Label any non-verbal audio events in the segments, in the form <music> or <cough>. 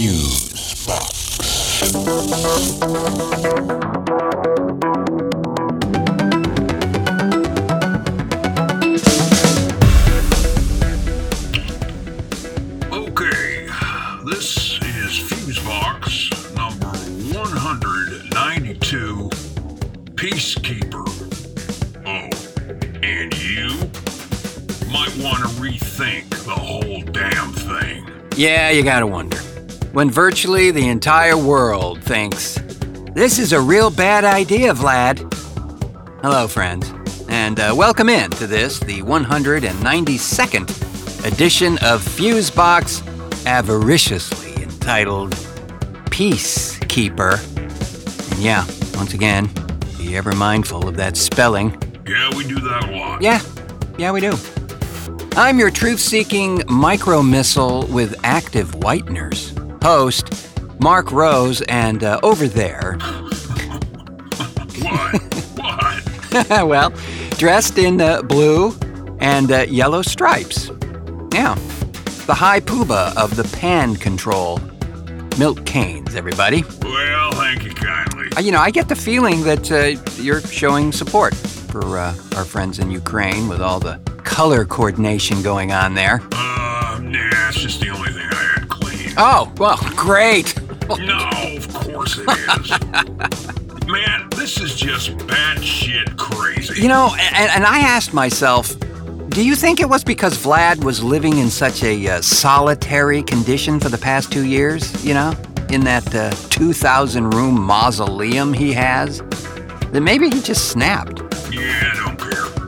Fusebox. Okay, this is Fusebox number 192, Piece Keeper. Oh, and you might want to rethink the whole damn thing. Yeah, you gotta wonder. When virtually the entire world thinks, this is a real bad idea, Vlad. Hello, friends, and uh, welcome in to this, the 192nd edition of Fusebox, avariciously entitled Piece Keeper. And yeah, once again, be ever mindful of that spelling. Yeah, we do that a lot. Yeah, yeah, we do. I'm your truth seeking micro missile with active whiteners. Host, Marc Rose, and uh, over there, What? <laughs> what? well, dressed in uh, blue and uh, yellow stripes. Yeah, the high poobah of the pan control. Milt Kanes, everybody. Well, thank you kindly. Uh, You know, I get the feeling that uh, you're showing support for uh, our friends in Ukraine with all the color coordination going on there. Uh, nah, it's just the only thing I had clean. Oh, well, great. No, of course it is. <laughs> Man, this is just batshit crazy. You know, and, and I asked myself, do you think it was because Vlad was living in such a uh, solitary condition for the past two years? You know, in that uh, 2,000 room mausoleum he has? That maybe he just snapped. Yeah, I don't care.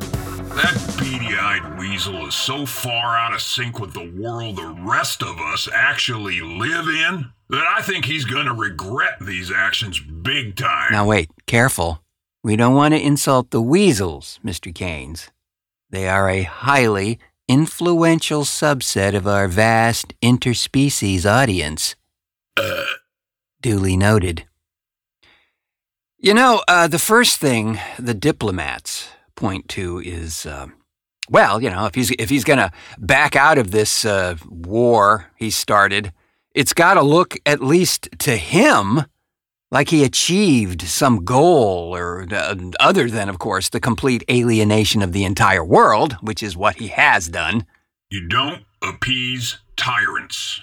That beady eyed weasel is so far out of sync with the world the rest of us actually live in that I think he's gonna regret these actions big time. Now, wait, careful. We don't want to insult the weasels, Mr. Kanes. They are a highly influential subset of our vast interspecies audience. Uh, Duly noted. You know, uh, the first thing the diplomats point to is, uh, well, you know, if he's if he's going to back out of this uh, war he started, it's got to look at least to him like he achieved some goal, or uh, other than, of course, the complete alienation of the entire world, which is what he has done. you don't appease tyrants.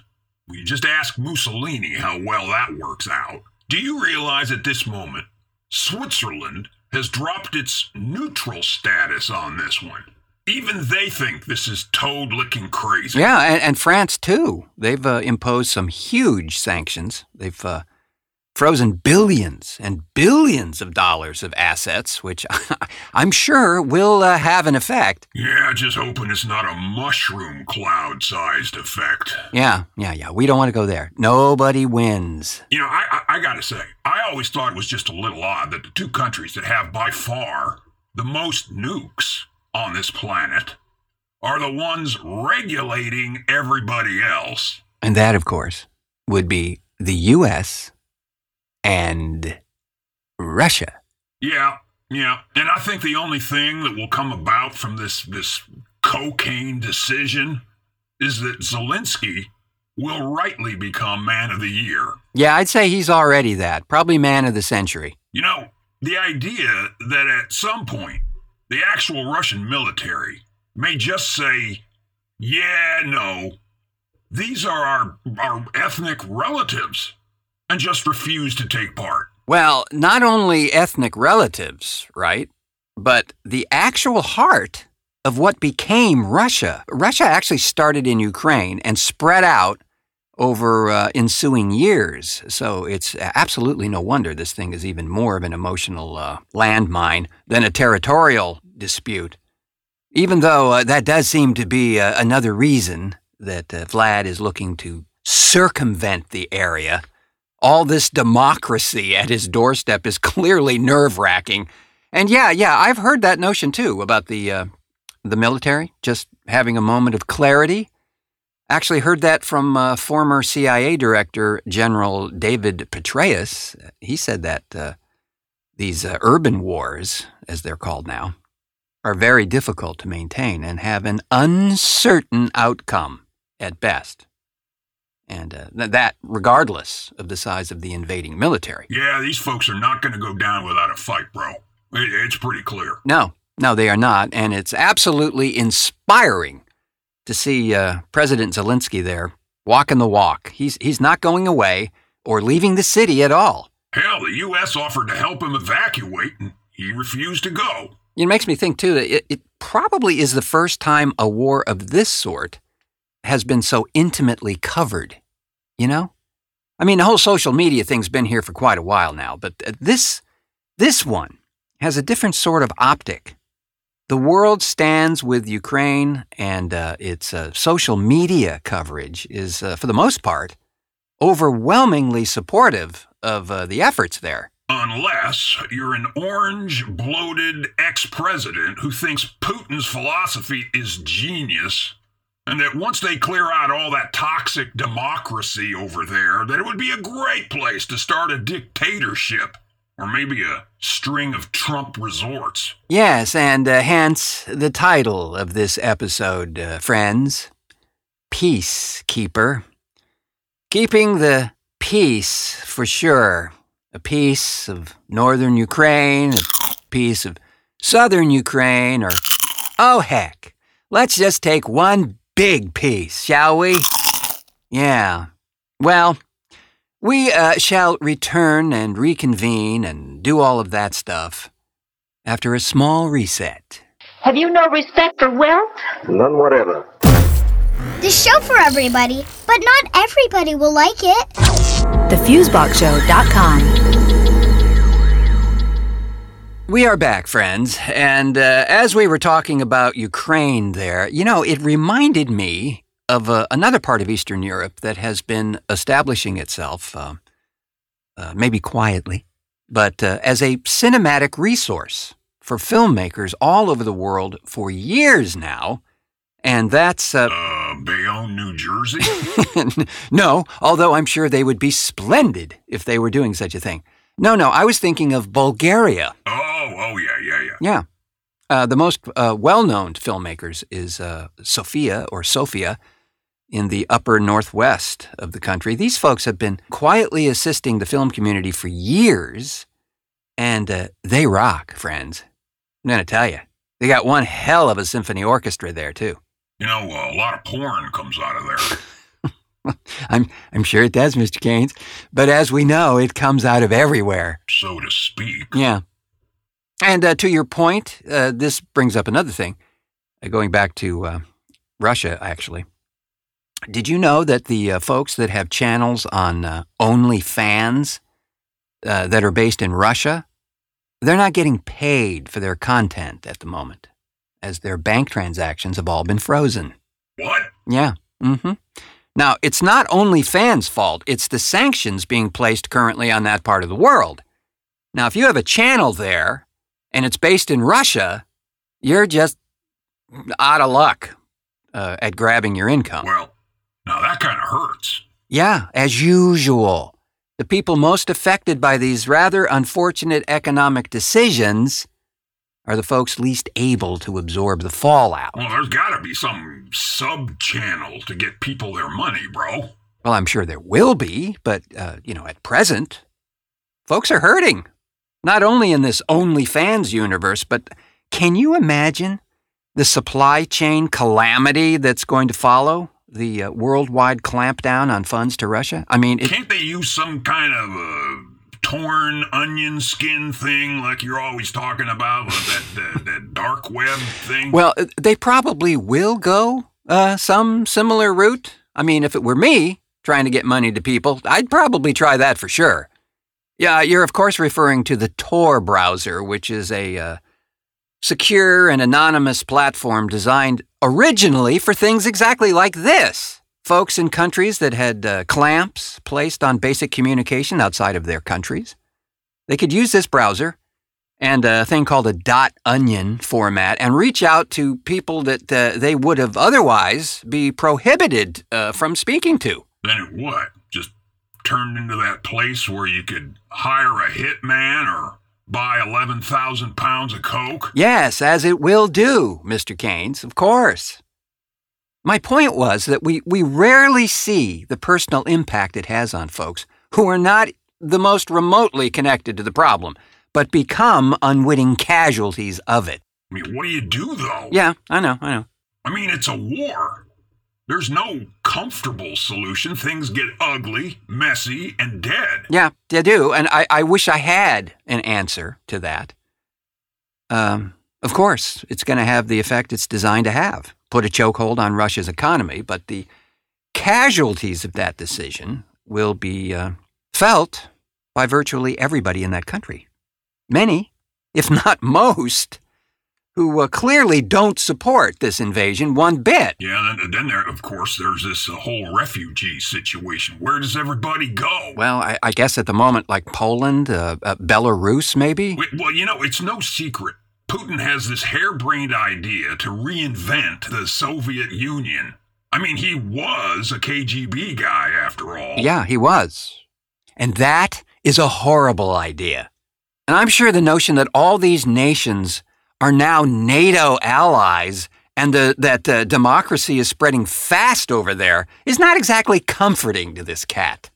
We just ask Mussolini how well that works out. Do you realize at this moment, Switzerland has dropped its neutral status on this one? Even they think this is toad licking crazy. Yeah, and, and France too. They've uh, imposed some huge sanctions. They've uh, frozen billions and billions of dollars of assets, which <laughs> I'm sure will uh, have an effect. Yeah, just hoping it's not a mushroom cloud sized effect. Yeah, yeah, yeah. We don't want to go there. Nobody wins. You know, I, I, I gotta say, I always thought it was just a little odd that the two countries that have by far the most nukes on this planet are the ones regulating everybody else. And that, of course, would be the U.S. and Russia. Yeah, yeah. And I think the only thing that will come about from this this cocaine decision is that Zelensky will rightly become man of the year. Yeah, I'd say he's already that. Probably man of the century. You know, the idea that at some point the actual Russian military may just say, yeah, no, these are our, our ethnic relatives, and just refuse to take part. Well, not only ethnic relatives, right? But the actual heart of what became Russia. Russia actually started in Ukraine and spread out over uh, ensuing years. So it's absolutely no wonder this thing is even more of an emotional uh, landmine than a territorial dispute. Even though uh, that does seem to be uh, another reason that uh, Vlad is looking to circumvent the area. All this democracy at his doorstep is <laughs> clearly nerve wracking. And yeah, yeah, I've heard that notion too about the, uh, the military just having a moment of clarity. Actually, heard that from uh, former CIA Director General David Petraeus. He said that uh, these uh, urban wars, as they're called now, are very difficult to maintain and have an uncertain outcome at best. And uh, th- that regardless of the size of the invading military. Yeah, these folks are not going to go down without a fight, bro. It, it's pretty clear. No, no, they are not. And it's absolutely inspiring to see uh, President Zelensky there walking the walk. He's, he's not going away or leaving the city at all. Hell, the U.S. offered to help him evacuate, and he refused to go. It makes me think, too, that it, it probably is the first time a war of this sort has been so intimately covered. You know? I mean, the whole social media thing's been here for quite a while now, but uh, this, this one has a different sort of optic. The world stands with Ukraine, and uh, its uh, social media coverage is, uh, for the most part, overwhelmingly supportive of uh, the efforts there. Unless you're an orange, bloated ex president who thinks Putin's philosophy is genius, and that once they clear out all that toxic democracy over there, that it would be a great place to start a dictatorship, or maybe a string of Trump resorts. Yes, and uh, hence the title of this episode, uh, friends Piece Keeper. Keeping the peace for sure. A piece of northern Ukraine, a piece of southern Ukraine, or, oh heck, let's just take one big piece, shall we? Yeah. Well, we uh, shall return and reconvene and do all of that stuff after a small reset. Have you no respect for wealth? None whatever. The show for everybody, but not everybody will like it. TheFuseboxShow.com. We are back, friends. And uh, as we were talking about Ukraine there, you know, it reminded me of uh, another part of Eastern Europe that has been establishing itself, uh, uh maybe quietly, but uh, as a cinematic resource for filmmakers all over the world for years now. And that's. Uh, Bayonne, New Jersey? <laughs> no, although I'm sure they would be splendid if they were doing such a thing. No, no, I was thinking of Bulgaria. Oh, oh, yeah, yeah, yeah. Yeah. Uh, the most uh, well known filmmakers is uh, Sofia or Sofia in the upper northwest of the country. These folks have been quietly assisting the film community for years, and uh, they rock, friends. I'm going to tell you, they got one hell of a symphony orchestra there, too. You know, a lot of porn comes out of there. <laughs> I'm I'm sure it does, Mr. Kanes. But as we know, it comes out of everywhere. So to speak. Yeah. And uh, to your point, uh, this brings up another thing. Uh, going back to uh, Russia, actually. Did you know that the uh, folks that have channels on uh, OnlyFans that are based in Russia, they're not getting paid for their content at the moment? as their bank transactions have all been frozen. What? Yeah. Mm-hmm. Now, it's not OnlyFans' fault, it's the sanctions being placed currently on that part of the world. Now, if you have a channel there and it's based in Russia, you're just out of luck uh, at grabbing your income. Well, now that kind of hurts. Yeah, as usual. The people most affected by these rather unfortunate economic decisions are the folks least able to absorb the fallout. Well, there's got to be some sub channel to get people their money, bro. Well, I'm sure there will be, but, uh, you know, at present, folks are hurting. Not only in this OnlyFans universe, but can you imagine the supply chain calamity that's going to follow the uh, worldwide clampdown on funds to Russia? I mean, it, can't they use some kind of uh, torn onion skin thing like you're always talking about that, <laughs> that, that dark web thing? Well, uh, they probably will go uh, some similar route. I mean, if it were me trying to get money to people, I'd probably try that for sure. Yeah, you're of course referring to the Tor browser, which is a uh, secure and anonymous platform designed originally for things exactly like this folks in countries that had uh, clamps placed on basic communication outside of their countries. They could use this browser and a thing called a dot onion format and reach out to people that uh, they would have otherwise be prohibited uh, from speaking to. Then it what? Just turned into that place where you could hire a hitman or buy 11,000 pounds of coke? Yes, as it will do, Mr. Kanes, of course. My point was that we, we rarely see the personal impact it has on folks who are not the most remotely connected to the problem, but become unwitting casualties of it. I mean, what do you do though? Yeah, I know, I know. I mean, it's a war. There's no comfortable solution. Things get ugly, messy, and dead. Yeah, they do, and I, I wish I had an answer to that. Um, of course, it's going to have the effect it's designed to have put a chokehold on Russia's economy, but the casualties of that decision will be uh, felt by virtually everybody in that country. Many, if not most, who uh, clearly don't support this invasion one bit. Yeah, and then there, of course, there's this uh, whole refugee situation. Where does everybody go? Well, I, I guess at the moment, like Poland, uh, uh, Belarus, maybe? Well, you know, it's no secret. Putin has this harebrained idea to reinvent the Soviet Union. I mean, he was a KGB guy, after all. Yeah, he was. And that is a horrible idea. And I'm sure the notion that all these nations are now NATO allies and the, that uh, democracy is spreading fast over there is not exactly comforting to this cat.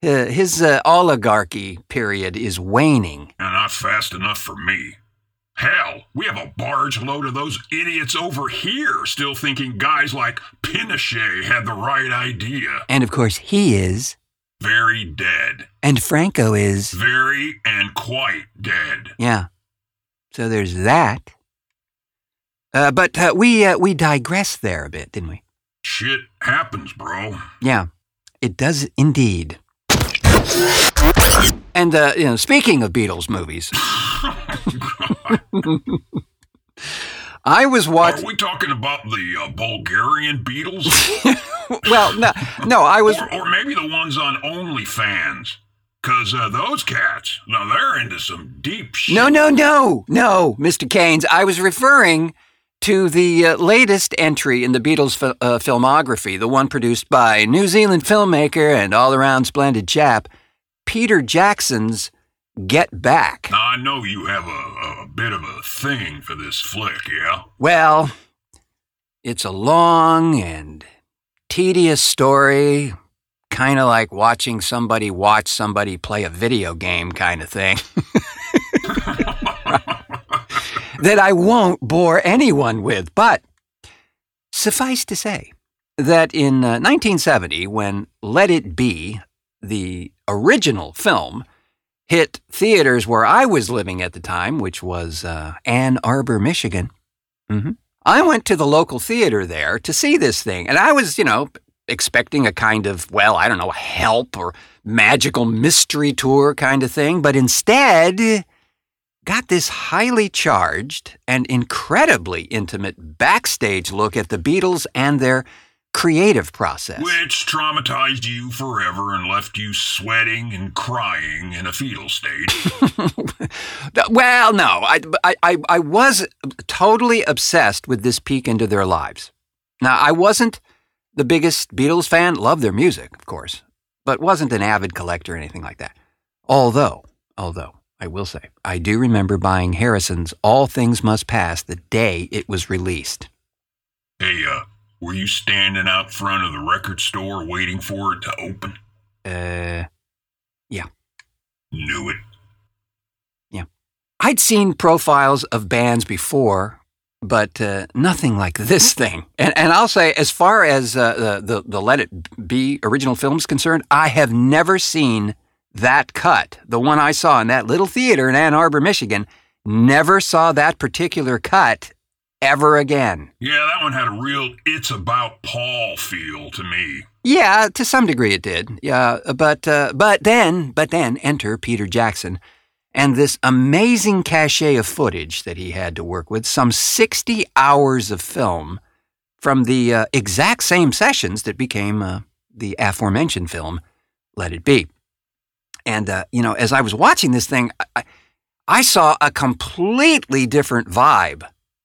Uh, his uh, oligarchy period is waning. And not fast enough for me. Hell, we have a barge load of those idiots over here still thinking guys like Pinochet had the right idea. And of course, he is. Very dead. And Franco is. Very and quite dead. Yeah. So there's that. Uh, but uh, we uh, we digressed there a bit, didn't we? Shit happens, bro. Yeah, it does indeed. And uh, you know, speaking of Beatles movies, <laughs> <laughs> I was watching. Are we talking about the uh, Bulgarian Beatles? <laughs> well, no, no, I was. Or, or maybe the ones on OnlyFans. Because uh, those cats, now they're into some deep shit. No, no, no, no, Mr. Kanes. I was referring to the uh, latest entry in the Beatles fi- uh, filmography, the one produced by New Zealand filmmaker and all around splendid chap, Peter Jackson's Get Back. Now, I know you have a, a bit of a thing for this flick, yeah? Well, it's a long and tedious story, kind of like watching somebody watch somebody play a video game kind of thing. <laughs> that I won't bore anyone with, but suffice to say that in uh, 1970, when Let It Be, the original film, hit theaters where I was living at the time, which was uh, Ann Arbor, Michigan. Mm-hmm. I went to the local theater there to see this thing, and I was, you know, expecting a kind of, well, I don't know, help or magical mystery tour kind of thing, but instead got this highly charged and incredibly intimate backstage look at the Beatles and their creative process. Which traumatized you forever and left you sweating and crying in a fetal state. <laughs> well, no, I, I, I was totally obsessed with this peek into their lives. Now, I wasn't the biggest Beatles fan, loved their music, of course, but wasn't an avid collector or anything like that. Although, although, I will say, I do remember buying Harrison's All Things Must Pass the day it was released. Hey, uh, were you standing out front of the record store waiting for it to open? Uh, yeah. Knew it. Yeah. I'd seen profiles of bands before, but uh, nothing like this thing. And, and I'll say, as far as uh, the, the, the Let It Be original film is concerned, I have never seen that cut. The one I saw in that little theater in Ann Arbor, Michigan, never saw that particular cut ever again. Yeah, that one had a real it's about Paul feel to me. Yeah, to some degree it did. Yeah, but uh, but then but then enter Peter Jackson and this amazing cachet of footage that he had to work with, some 60 hours of film from the uh, exact same sessions that became uh, the aforementioned film Let It Be. And uh, you know, as I was watching this thing, I, I saw a completely different vibe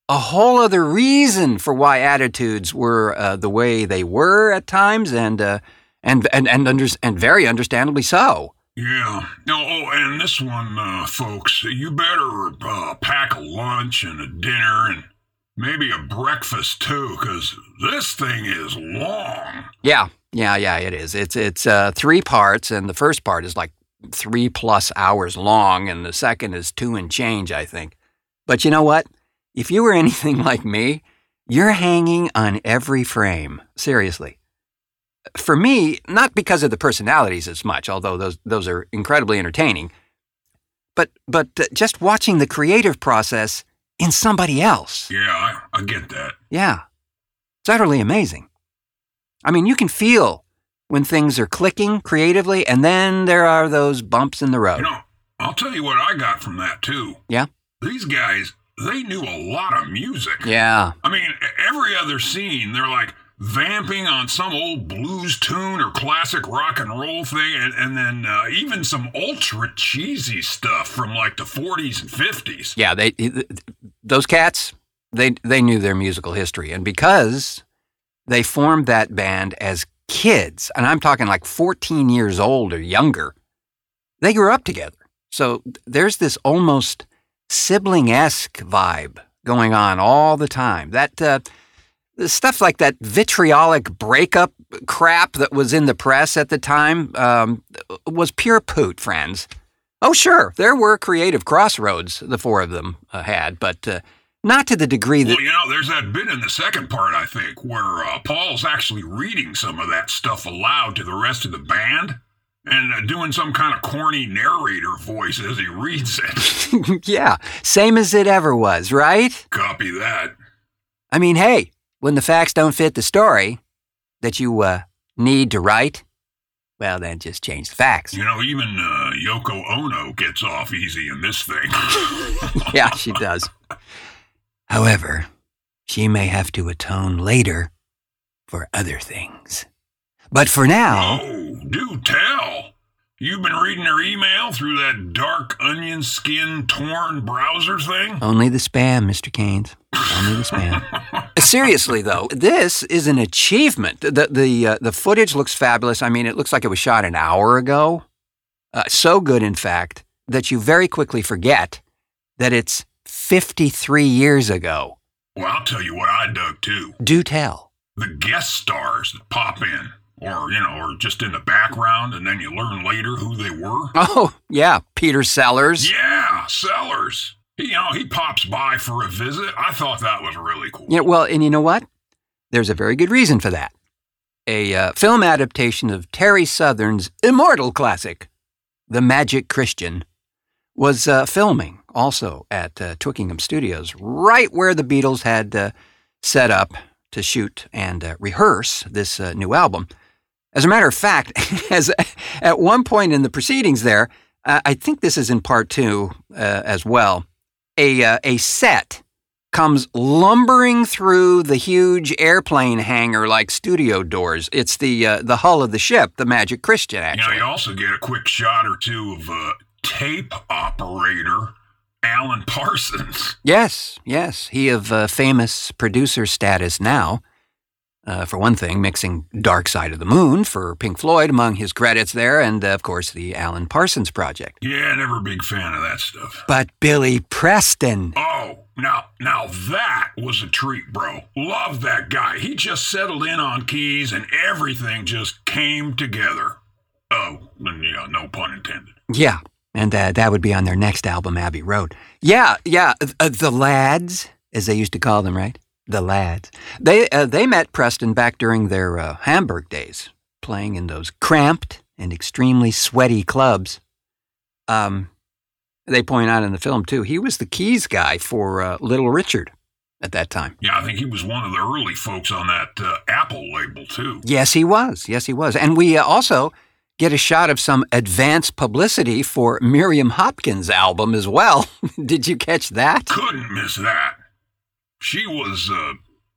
a whole other reason for why attitudes were uh, the way they were at times, and uh, and and and, under- and very understandably so. Yeah. Oh, oh and this one, uh, folks, you better uh, pack a lunch and a dinner and Maybe a breakfast too, because this thing is long. Yeah, yeah, yeah, it is. It's it's uh, three parts, and the first part is like three plus hours long, and the second is two and change, I think. But you know what? If you were <laughs> anything like me, you're hanging on every frame. Seriously. For me, not because of the personalities as much, although those those are incredibly entertaining, but but uh, just watching the creative process in somebody else. Yeah, I, I get that. Yeah. It's utterly amazing. I mean, you can feel when things are clicking creatively, and then there are those bumps in the road. You know, I'll tell you what I got from that too. Yeah? These guys, they knew a lot of music. Yeah. I mean, every other scene, they're like vamping on some old blues tune or classic rock and roll thing, and, and then uh, even some ultra cheesy stuff from like the 40s and 50s. Yeah, they those cats, they they knew their musical history, and because they formed that band as kids, and I'm talking like 14 years old or younger, they grew up together. So there's this almost sibling esque vibe going on all the time. That uh, stuff like that vitriolic breakup crap that was in the press at the time um, was pure poot, friends. Oh, sure, there were creative crossroads the four of them uh, had, but uh, not to the degree that. Well, you know, there's that bit in the second part, I think, where uh, Paul's actually reading some of that stuff aloud to the rest of the band and uh, doing some kind of corny narrator voice as he reads it. <laughs> yeah, same as it ever was, right? Copy that. I mean, hey, when the facts don't fit the story that you uh, need to write, well, then just change the facts. You know, even uh, Yoko Ono gets off easy in this thing. <laughs> yeah, she does. However, she may have to atone later for other things. But for now. Oh, do tell. You've been reading her email through that dark onion skin torn browser thing? Only the spam, Mr. Kanes. Only the spam. <laughs> Seriously, though, this is an achievement. The the uh, the footage looks fabulous. I mean, it looks like it was shot an hour ago. Uh, so good, in fact, that you very quickly forget that it's 53 years ago. Well, I'll tell you what I dug too. Do tell. The guest stars that pop in or you know, or just in the background, and then you learn later who they were. <laughs> Oh yeah, Peter Sellers. Yeah, Sellers. He, you know, he pops by for a visit. I thought that was really cool. Yeah, well, and you know what? There's a very good reason for that. A uh, film adaptation of Terry Southern's immortal classic, The Magic Christian, was uh, filming also at uh, Twickenham Studios, right where the Beatles had uh, set up to shoot and uh, rehearse this uh, new album. As a matter of fact, <laughs> as at one point in the proceedings there, uh, I think this is in part two uh, as well, a, uh, a set comes lumbering through the huge airplane hangar like studio doors. It's the uh, the hull of the ship, the Magic Christian, actually. You know, you also get a quick shot or two of a tape operator, Alan Parsons. Yes, yes. He of uh, famous producer status now. Uh, for one thing, mixing Dark Side of the Moon for Pink Floyd among his credits there, and uh, of course the Alan Parsons Project. Yeah, never a big fan of that stuff. But Billy Preston. Oh, now, now that was a treat, bro. Love that guy. He just settled in on keys, and everything just came together. Oh, yeah, no pun intended. Yeah, and uh, that would be on their next album, Abbey Road. Yeah, yeah, uh, the lads, as they used to call them, right? The lads. They uh, they met Preston back during their uh, Hamburg days, playing in those cramped and extremely sweaty clubs. Um, they point out in the film too, he was the keys guy for uh, Little Richard at that time. Yeah, I think he was one of the early folks on that uh, Apple label too. Yes, he was. Yes, he was. And we uh, also get a shot of some advance publicity for Miriam Hopkins' album as well. <laughs> Did you catch that? Couldn't miss that. She was, uh,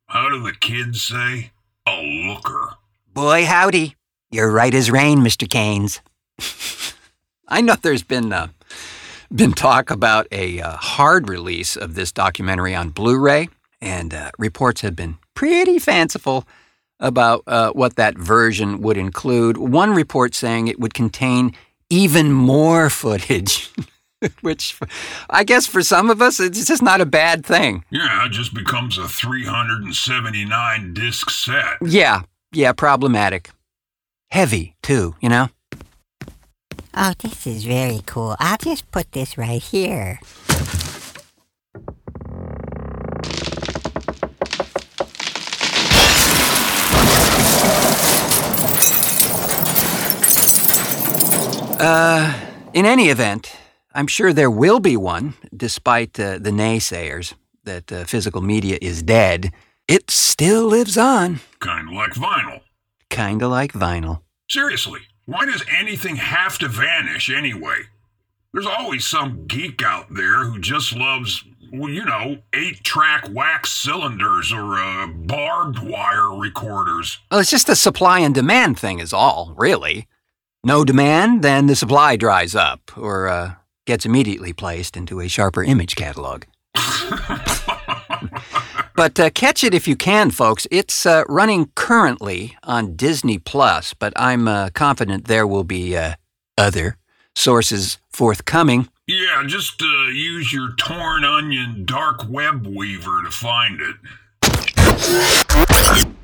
how do the kids say? A looker. Boy, howdy. You're right as rain, Mr. Kanes. <laughs> I know there's been uh, been talk about a uh, hard release of this documentary on Blu-ray, and uh, reports have been pretty fanciful about uh, what that version would include. One report saying it would contain even more footage <laughs> <laughs> Which I guess for some of us, it's just not a bad thing. Yeah, it just becomes a 379 disc set. Yeah, yeah, problematic. Heavy, too, you know? Oh, this is very cool. I'll just put this right here. Uh, in any event, I'm sure there will be one, despite uh, the naysayers that uh, physical media is dead. It still lives on, Kind of like vinyl. kinda like vinyl. Seriously, why does anything have to vanish anyway? There's always some geek out there who just loves, well, you know, eight track wax cylinders or uh, barbed wire recorders. Well, it's just a supply and demand thing, is all, really. No demand, then the supply dries up, or uh, gets immediately placed into a sharper image catalog. <laughs> But uh, catch it if you can, folks. It's uh, running currently on Disney Plus, but I'm uh, confident there will be uh, other sources forthcoming. Yeah, just uh, use your torn onion dark web weaver to find it.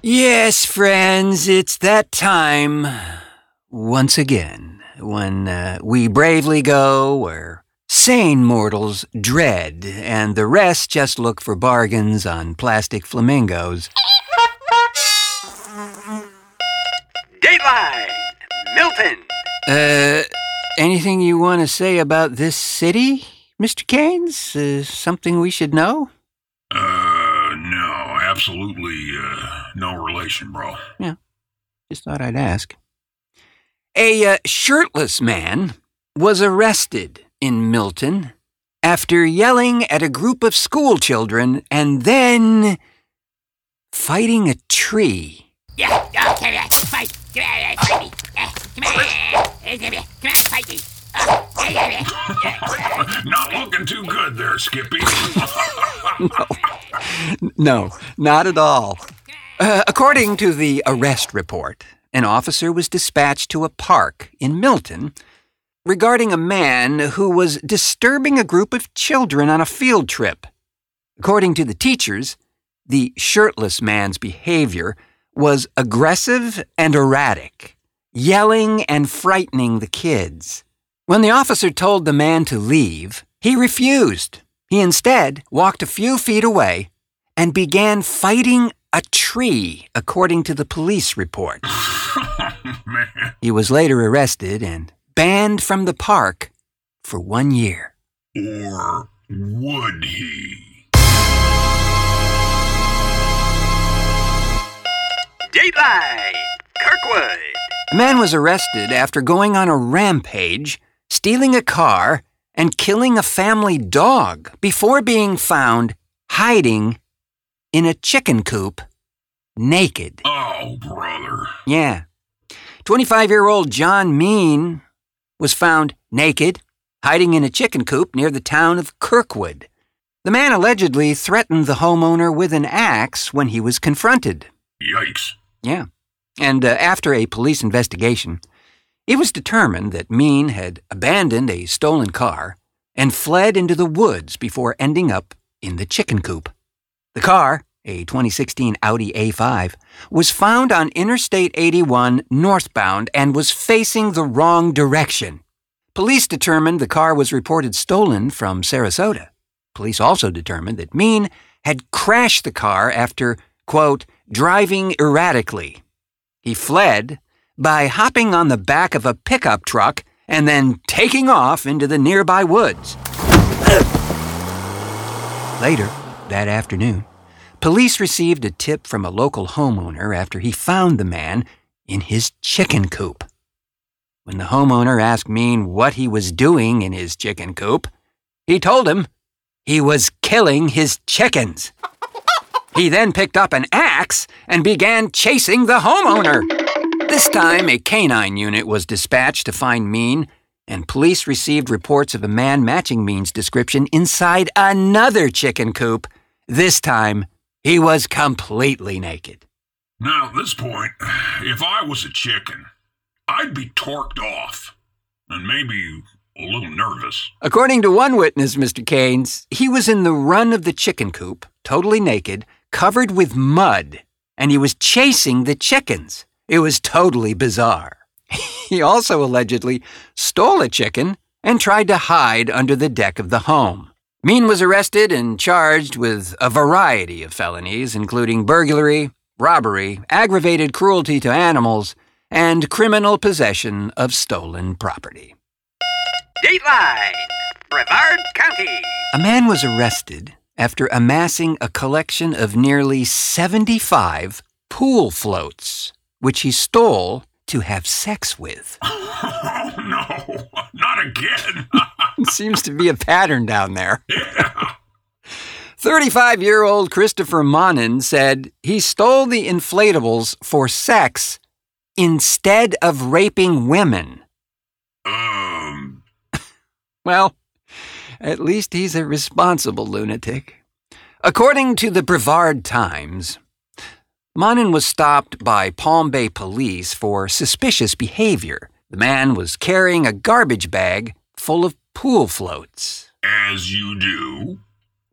Yes, friends, it's that time once again when uh, we bravely go where sane mortals dread and the rest just look for bargains on plastic flamingos. Dateline! Milton! Uh, anything you want to say about this city, Mr. Kanes? Uh, something we should know? Uh, no, absolutely uh, no relation, bro. Yeah, just thought I'd ask. A uh, shirtless man was arrested in Milton after yelling at a group of school children and then fighting a tree. Yeah, yeah, come here, fight, come here, fight me. Come here, come here, come here, fight me. Oh. Not looking too good there, Skippy. <laughs> No, not at all. Uh, according to the arrest report, an officer was dispatched to a park in Milton regarding a man who was disturbing a group of children on a field trip. According to the teachers, the shirtless man's behavior was aggressive and erratic, yelling and frightening the kids. When the officer told the man to leave, he refused. He instead walked a few feet away and began fighting a tree, according to the police report. <laughs> He was later arrested and banned from the park for one year. Or would he? Dateline! Kirkwood! A man was arrested after going on a rampage, stealing a car, and killing a family dog before being found hiding in a chicken coop naked. Oh, brother. Yeah. 25 year old John Mean was found naked, hiding in a chicken coop near the town of Kirkwood. The man allegedly threatened the homeowner with an axe when he was confronted. Yikes. Yeah. And uh, after a police investigation, it was determined that Mean had abandoned a stolen car and fled into the woods before ending up in the chicken coop. The car, a 2016 Audi A5, was found on Interstate 81 northbound and was facing the wrong direction. Police determined the car was reported stolen from Sarasota. Police also determined that Mean had crashed the car after, quote, driving erratically. He fled by hopping on the back of a pickup truck and then taking off into the nearby woods. Later, that afternoon, police received a tip from a local homeowner after he found the man in his chicken coop. When the homeowner asked Mean what he was doing in his chicken coop, he told him he was killing his chickens. He then picked up an axe and began chasing the homeowner. This time, a canine unit was dispatched to find Mean, and police received reports of a man matching Mean's description inside another chicken coop. This time, he was completely naked. Now, at this point, if I was a chicken, I'd be torqued off. And maybe a little nervous. According to one witness, Mr. Kanes, he was in the run of the chicken coop, totally naked, covered with mud, and he was chasing the chickens. It was totally bizarre. <laughs> He also allegedly stole a chicken and tried to hide under the deck of the home. Mean was arrested and charged with a variety of felonies, including burglary, robbery, aggravated cruelty to animals, and criminal possession of stolen property. Dateline, Brevard County. A man was arrested after amassing a collection of nearly 75 pool floats, which he stole to have sex with. <laughs> Oh no, not again. <laughs> <laughs> Seems to be a pattern down there. <laughs> 35 year old Christopher Monin said he stole the inflatables for sex instead of raping women. um, <laughs> Well, at least he's a responsible lunatic. According to the Brevard Times, Monin was stopped by Palm Bay police for suspicious behavior. The man was carrying a garbage bag full of pool floats. as you do.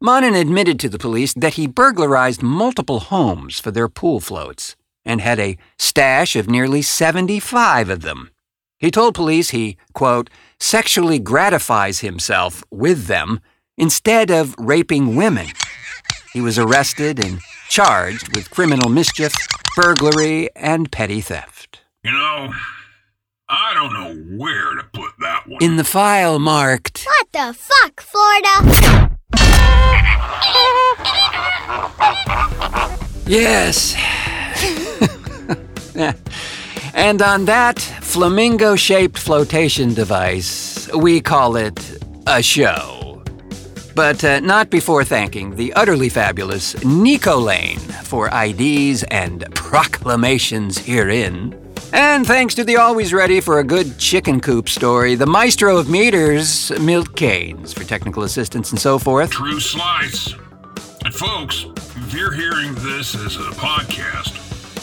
Monin admitted to the police that he burglarized multiple homes for their pool floats and had a stash of nearly 75 of them. He told police he, quote, sexually gratifies himself with them instead of raping women. He was arrested and charged with criminal mischief, burglary, and petty theft. You know, I don't know where to put that one. In the file marked, What the fuck, Florida? Yes. and on that flamingo shaped flotation device, we call it a show. But uh, not before thanking the utterly fabulous Nico Lane for IDs and proclamations herein. And thanks to the always ready for a good chicken coop story, the maestro of meters, Milt Kanes, for technical assistance and so forth. True slice. And folks, if you're hearing this as a podcast,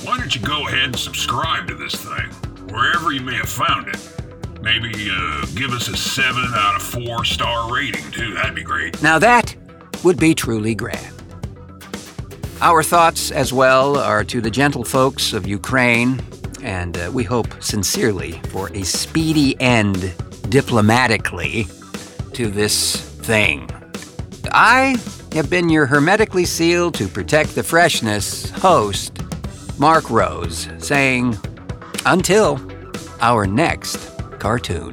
why don't you go ahead and subscribe to this thing, wherever you may have found it. Maybe uh, give us a 7 out of 4 star rating, too. That'd be great. Now that would be truly grand. Our thoughts as well are to the gentle folks of Ukraine, and uh, we hope sincerely for a speedy end diplomatically to this thing. I have been your hermetically sealed to protect the freshness host, Marc Rose, saying, until our next cartoon.